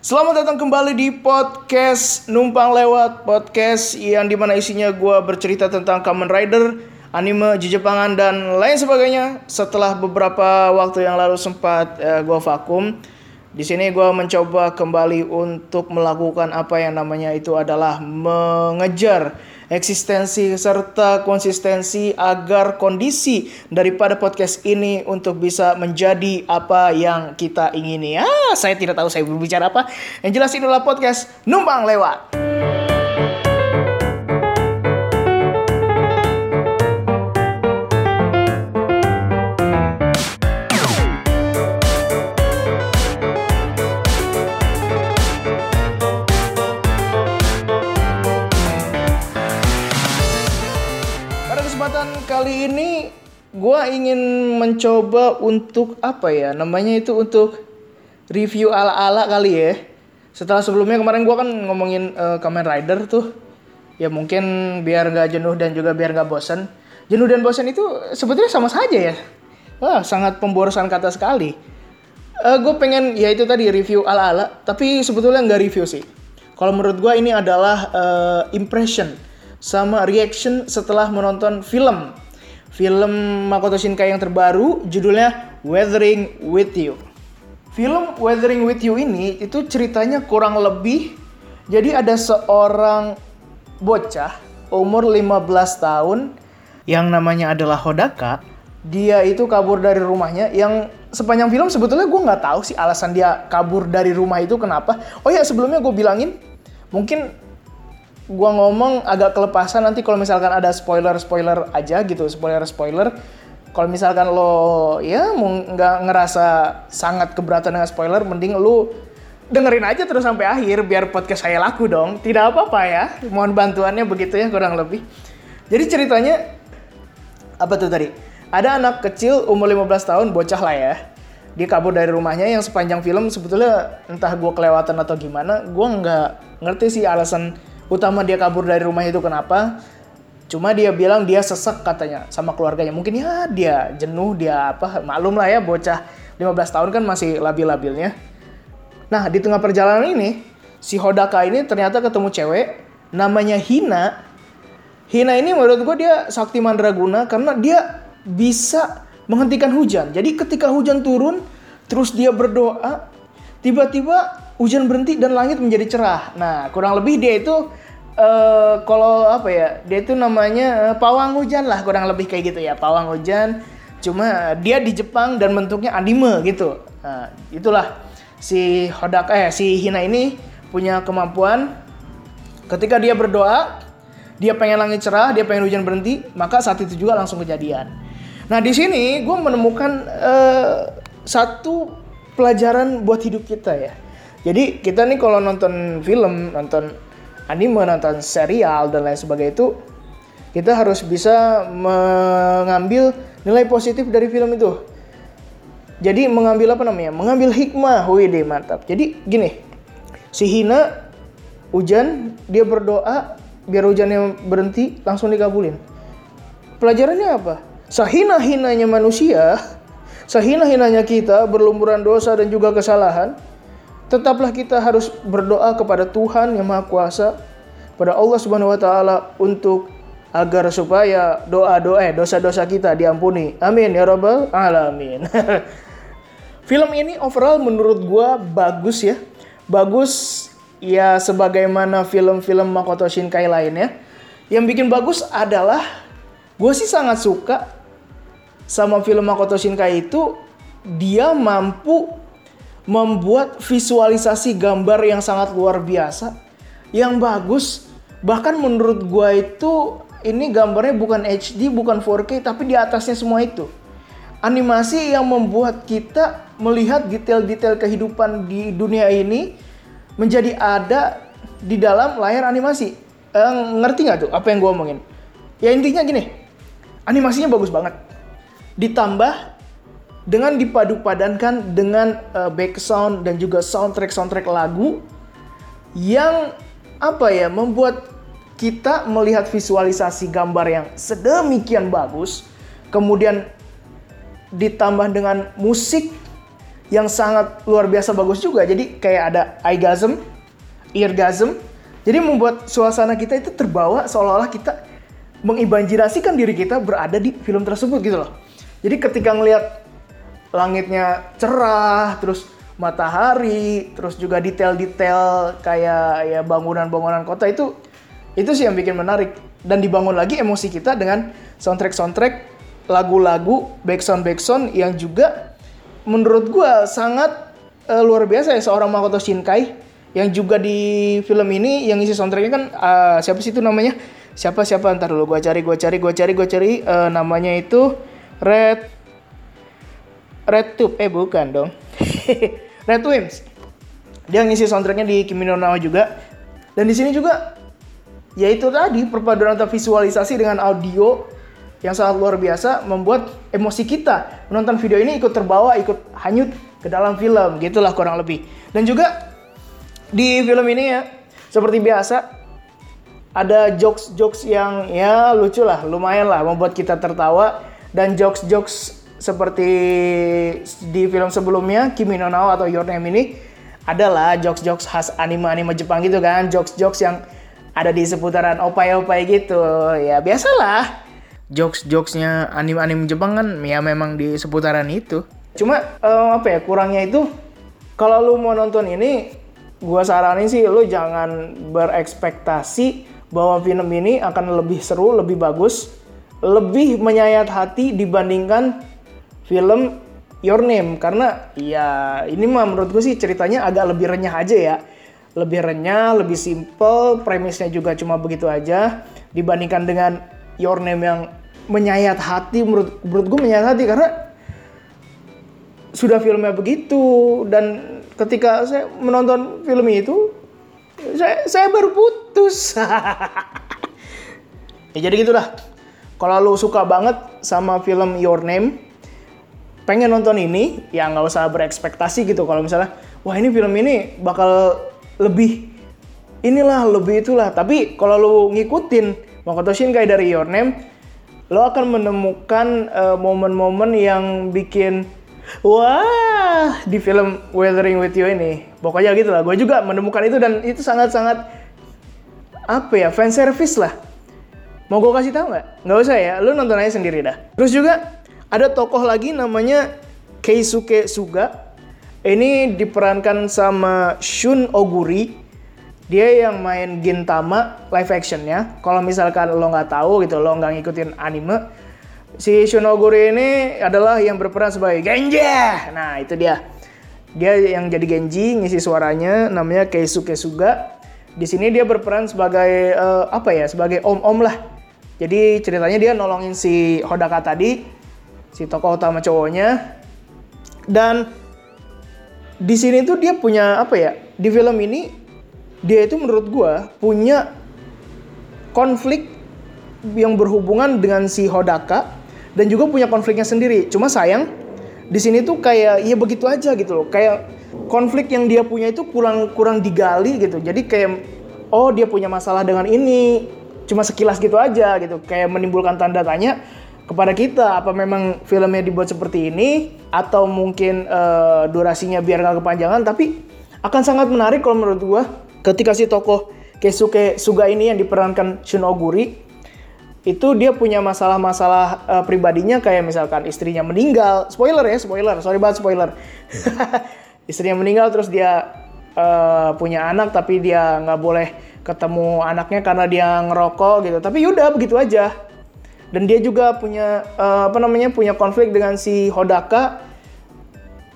Selamat datang kembali di podcast Numpang Lewat Podcast yang di mana isinya gue bercerita tentang Kamen Rider, anime, Jepangan dan lain sebagainya. Setelah beberapa waktu yang lalu sempat uh, gue vakum di sini gue mencoba kembali untuk melakukan apa yang namanya itu adalah mengejar eksistensi serta konsistensi agar kondisi daripada podcast ini untuk bisa menjadi apa yang kita ingini. Ya, saya tidak tahu saya berbicara apa. Yang jelas ini adalah podcast Numpang Lewat. Kali ini gue ingin mencoba untuk apa ya namanya itu untuk review ala-ala kali ya. Setelah sebelumnya kemarin gue kan ngomongin uh, Kamen Rider tuh, ya mungkin biar nggak jenuh dan juga biar nggak bosan. Jenuh dan bosan itu sebetulnya sama saja ya. Wah sangat pemborosan kata sekali. Uh, eh, gue pengen ya itu tadi review ala-ala, tapi sebetulnya nggak review sih. Kalau menurut gue ini adalah uh, impression sama reaction setelah menonton film film Makoto Shinkai yang terbaru judulnya Weathering with You. Film Weathering with You ini itu ceritanya kurang lebih jadi ada seorang bocah umur 15 tahun yang namanya adalah Hodaka. Dia itu kabur dari rumahnya yang sepanjang film sebetulnya gue nggak tahu sih alasan dia kabur dari rumah itu kenapa. Oh ya sebelumnya gue bilangin mungkin gua ngomong agak kelepasan nanti kalau misalkan ada spoiler-spoiler aja gitu, spoiler-spoiler. Kalau misalkan lo ya nggak ngerasa sangat keberatan dengan spoiler, mending lu dengerin aja terus sampai akhir biar podcast saya laku dong. Tidak apa-apa ya. Mohon bantuannya begitu ya kurang lebih. Jadi ceritanya apa tuh tadi? Ada anak kecil umur 15 tahun, bocah lah ya. Dia kabur dari rumahnya yang sepanjang film sebetulnya entah gue kelewatan atau gimana, gue nggak ngerti sih alasan utama dia kabur dari rumah itu kenapa? Cuma dia bilang dia sesek katanya sama keluarganya. Mungkin ya dia jenuh dia apa maklum lah ya bocah 15 tahun kan masih labil-labilnya. Nah di tengah perjalanan ini si Hodaka ini ternyata ketemu cewek namanya Hina. Hina ini menurut gue dia sakti mandraguna karena dia bisa menghentikan hujan. Jadi ketika hujan turun terus dia berdoa tiba-tiba hujan berhenti dan langit menjadi cerah. Nah, kurang lebih dia itu uh, kalau apa ya? Dia itu namanya uh, pawang hujan lah, kurang lebih kayak gitu ya, pawang hujan. Cuma dia di Jepang dan bentuknya anime gitu. Nah, itulah si Hodaka eh si Hina ini punya kemampuan ketika dia berdoa, dia pengen langit cerah, dia pengen hujan berhenti, maka saat itu juga langsung kejadian. Nah, di sini gue menemukan uh, satu pelajaran buat hidup kita ya jadi kita nih kalau nonton film, nonton anime, nonton serial dan lain sebagainya itu kita harus bisa mengambil nilai positif dari film itu. Jadi mengambil apa namanya? Mengambil hikmah. Wih deh mantap. Jadi gini, si Hina hujan, dia berdoa biar hujannya berhenti, langsung dikabulin. Pelajarannya apa? Sehina-hinanya manusia, sehina-hinanya kita berlumuran dosa dan juga kesalahan, tetaplah kita harus berdoa kepada Tuhan yang Maha Kuasa, pada Allah Subhanahu wa taala untuk agar supaya doa-doa eh, dosa-dosa kita diampuni. Amin ya rabbal alamin. Film ini overall menurut gua bagus ya. Bagus ya sebagaimana film-film Makoto Shinkai lainnya. Yang bikin bagus adalah gue sih sangat suka sama film Makoto Shinkai itu dia mampu membuat visualisasi gambar yang sangat luar biasa, yang bagus. Bahkan menurut gua itu ini gambarnya bukan HD, bukan 4K, tapi di atasnya semua itu. Animasi yang membuat kita melihat detail-detail kehidupan di dunia ini menjadi ada di dalam layar animasi. Eh, ngerti nggak tuh apa yang gue omongin? Ya intinya gini, animasinya bagus banget. Ditambah dengan dipadu-padankan dengan uh, back sound dan juga soundtrack soundtrack lagu yang apa ya membuat kita melihat visualisasi gambar yang sedemikian bagus kemudian ditambah dengan musik yang sangat luar biasa bagus juga. Jadi kayak ada eyegasm, eargasm. Jadi membuat suasana kita itu terbawa seolah-olah kita mengimajinasikan diri kita berada di film tersebut gitu loh. Jadi ketika ngelihat langitnya cerah, terus matahari, terus juga detail-detail kayak ya bangunan-bangunan kota itu itu sih yang bikin menarik. Dan dibangun lagi emosi kita dengan soundtrack-soundtrack lagu-lagu backsound backsound yang juga menurut gua sangat uh, luar biasa ya seorang Makoto Shinkai yang juga di film ini yang isi soundtracknya kan uh, siapa sih itu namanya? Siapa siapa ntar dulu gua cari gua cari gua cari gua cari uh, namanya itu Red Red Tube. Eh bukan dong. Red Wimps dia ngisi soundtracknya di Kimi no Nawa juga. Dan di sini juga yaitu tadi perpaduan antara visualisasi dengan audio yang sangat luar biasa membuat emosi kita menonton video ini ikut terbawa ikut hanyut ke dalam film. Gitulah kurang lebih. Dan juga di film ini ya seperti biasa ada jokes-jokes yang ya lucu lah lumayan lah membuat kita tertawa. Dan jokes-jokes seperti di film sebelumnya Kimi no Nao atau Your Name ini adalah jokes-jokes khas anime-anime Jepang gitu kan. Jokes-jokes yang ada di seputaran opai-opai gitu. Ya biasalah. Jokes-jokesnya anime-anime Jepang kan ya memang di seputaran itu. Cuma um, apa ya kurangnya itu kalau lu mau nonton ini gua saranin sih lu jangan berekspektasi bahwa film ini akan lebih seru lebih bagus lebih menyayat hati dibandingkan film Your Name karena ya ini mah menurut gue sih ceritanya agak lebih renyah aja ya. Lebih renyah lebih simple premisnya juga cuma begitu aja. Dibandingkan dengan Your Name yang menyayat hati menurut menurut gue menyayat hati karena sudah filmnya begitu. Dan ketika saya menonton film itu saya saya baru putus. Ya jadi gitulah. Kalau lu suka banget sama film Your Name pengen nonton ini ya nggak usah berekspektasi gitu. Kalau misalnya wah ini film ini bakal lebih inilah lebih itulah. Tapi kalau lu ngikutin Makoto Shinkai dari Your Name lo akan menemukan uh, momen-momen yang bikin wah di film Weathering with You ini. Pokoknya gitu lah gue juga menemukan itu dan itu sangat-sangat apa ya fan service lah. Mau gue kasih tau nggak? Nggak usah ya lu nonton aja sendiri dah. Terus juga ada tokoh lagi namanya Keisuke Suga. Ini diperankan sama Shun Oguri. Dia yang main Gintama live actionnya. Kalau misalkan lo nggak tahu gitu, lo nggak ngikutin anime, si Shun Oguri ini adalah yang berperan sebagai Genja. Nah itu dia. Dia yang jadi Genji, ngisi suaranya, namanya Keisuke Suga. Di sini dia berperan sebagai uh, apa ya, sebagai om-om lah. Jadi ceritanya dia nolongin si Hodaka tadi si tokoh utama cowoknya. Dan di sini tuh dia punya apa ya di film ini dia itu menurut gua punya konflik yang berhubungan dengan si Hodaka dan juga punya konfliknya sendiri. Cuma sayang di sini tuh kayak ya begitu aja gitu loh. Kayak konflik yang dia punya itu kurang kurang digali gitu. Jadi kayak oh dia punya masalah dengan ini cuma sekilas gitu aja gitu. Kayak menimbulkan tanda tanya kepada kita apa memang filmnya dibuat seperti ini atau mungkin uh, durasinya biar nggak kepanjangan tapi akan sangat menarik kalau menurut gua ketika si tokoh Keisuke Suga ini yang diperankan Shunoguri itu dia punya masalah-masalah uh, pribadinya kayak misalkan istrinya meninggal. Spoiler ya spoiler. Sorry banget spoiler. Istrinya meninggal terus dia uh, punya anak tapi dia nggak boleh ketemu anaknya karena dia ngerokok gitu. Tapi yaudah begitu aja dan dia juga punya uh, apa namanya punya konflik dengan si Hodaka.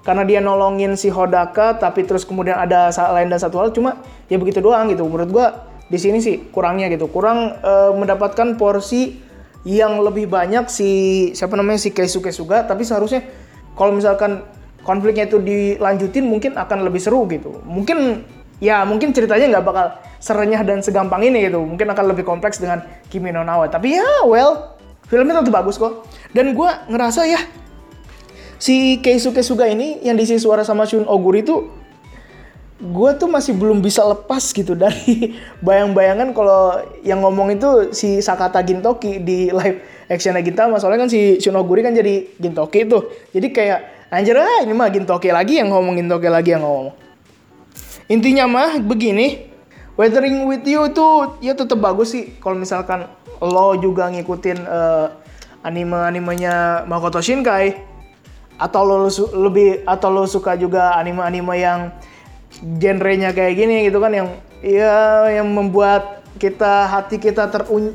Karena dia nolongin si Hodaka tapi terus kemudian ada lain dan satu hal cuma ya begitu doang gitu. Menurut gua di sini sih kurangnya gitu. Kurang uh, mendapatkan porsi yang lebih banyak si siapa namanya si Keisuke Suga tapi seharusnya kalau misalkan konfliknya itu dilanjutin mungkin akan lebih seru gitu. Mungkin ya mungkin ceritanya nggak bakal serenyah dan segampang ini gitu. Mungkin akan lebih kompleks dengan Kimi no Nawa. Tapi ya well filmnya tentu bagus kok. Dan gue ngerasa ya si Keisuke Suga ini yang diisi suara sama Shun Oguri itu gue tuh masih belum bisa lepas gitu dari bayang-bayangan kalau yang ngomong itu si Sakata Gintoki di live action Gintama soalnya kan si Shun Oguri kan jadi Gintoki itu jadi kayak Anjir ah, ini mah Gintoke lagi yang ngomong Gintoke lagi yang ngomong. Intinya mah begini, Weathering with you itu ya tetap bagus sih kalau misalkan lo juga ngikutin uh, anime-animenya Makoto Shinkai? Atau lo lebih atau lo suka juga anime-anime yang genrenya kayak gini gitu kan yang ya yang membuat kita hati kita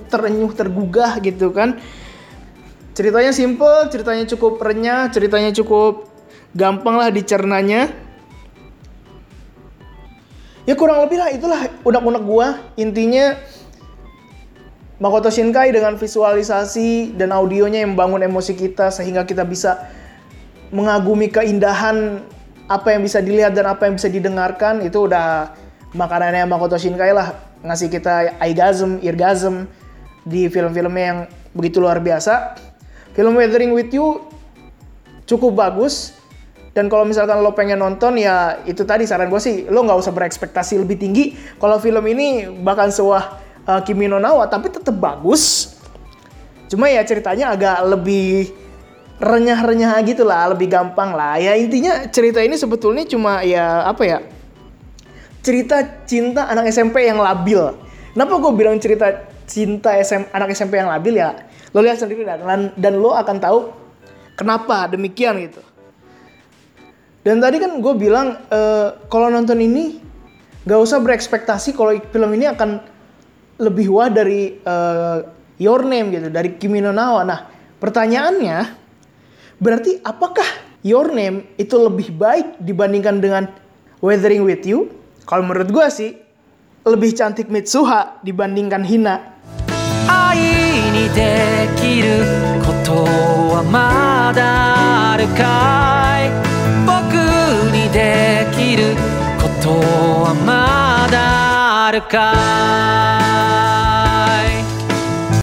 terenyuh tergugah gitu kan? Ceritanya simple ceritanya cukup renyah ceritanya cukup gampang lah dicernanya. Ya kurang lebih lah itulah unek-unek gua. Intinya Makoto Shinkai dengan visualisasi dan audionya yang membangun emosi kita sehingga kita bisa mengagumi keindahan apa yang bisa dilihat dan apa yang bisa didengarkan itu udah makanannya Makoto Shinkai lah ngasih kita aigasm, irgasm di film-filmnya yang begitu luar biasa. Film Weathering with You cukup bagus dan kalau misalkan lo pengen nonton ya itu tadi saran gue sih lo nggak usah berekspektasi lebih tinggi. Kalau film ini bahkan sebuah uh, Kimi no Nawa tapi tetap bagus. Cuma ya ceritanya agak lebih renyah-renyah gitu lah, lebih gampang lah. Ya intinya cerita ini sebetulnya cuma ya apa ya? Cerita cinta anak SMP yang labil. Kenapa gue bilang cerita cinta SM, anak SMP yang labil ya? Lo lihat sendiri dan, dan lo akan tahu kenapa demikian gitu. Dan tadi kan gue bilang uh, kalau nonton ini gak usah berekspektasi kalau film ini akan lebih wah dari uh, Your Name gitu, dari Kimi no Nawa. Nah, pertanyaannya berarti apakah Your Name itu lebih baik dibandingkan dengan Weathering With You? Kalau menurut gue sih, lebih cantik Mitsuha dibandingkan Hina. Nautica.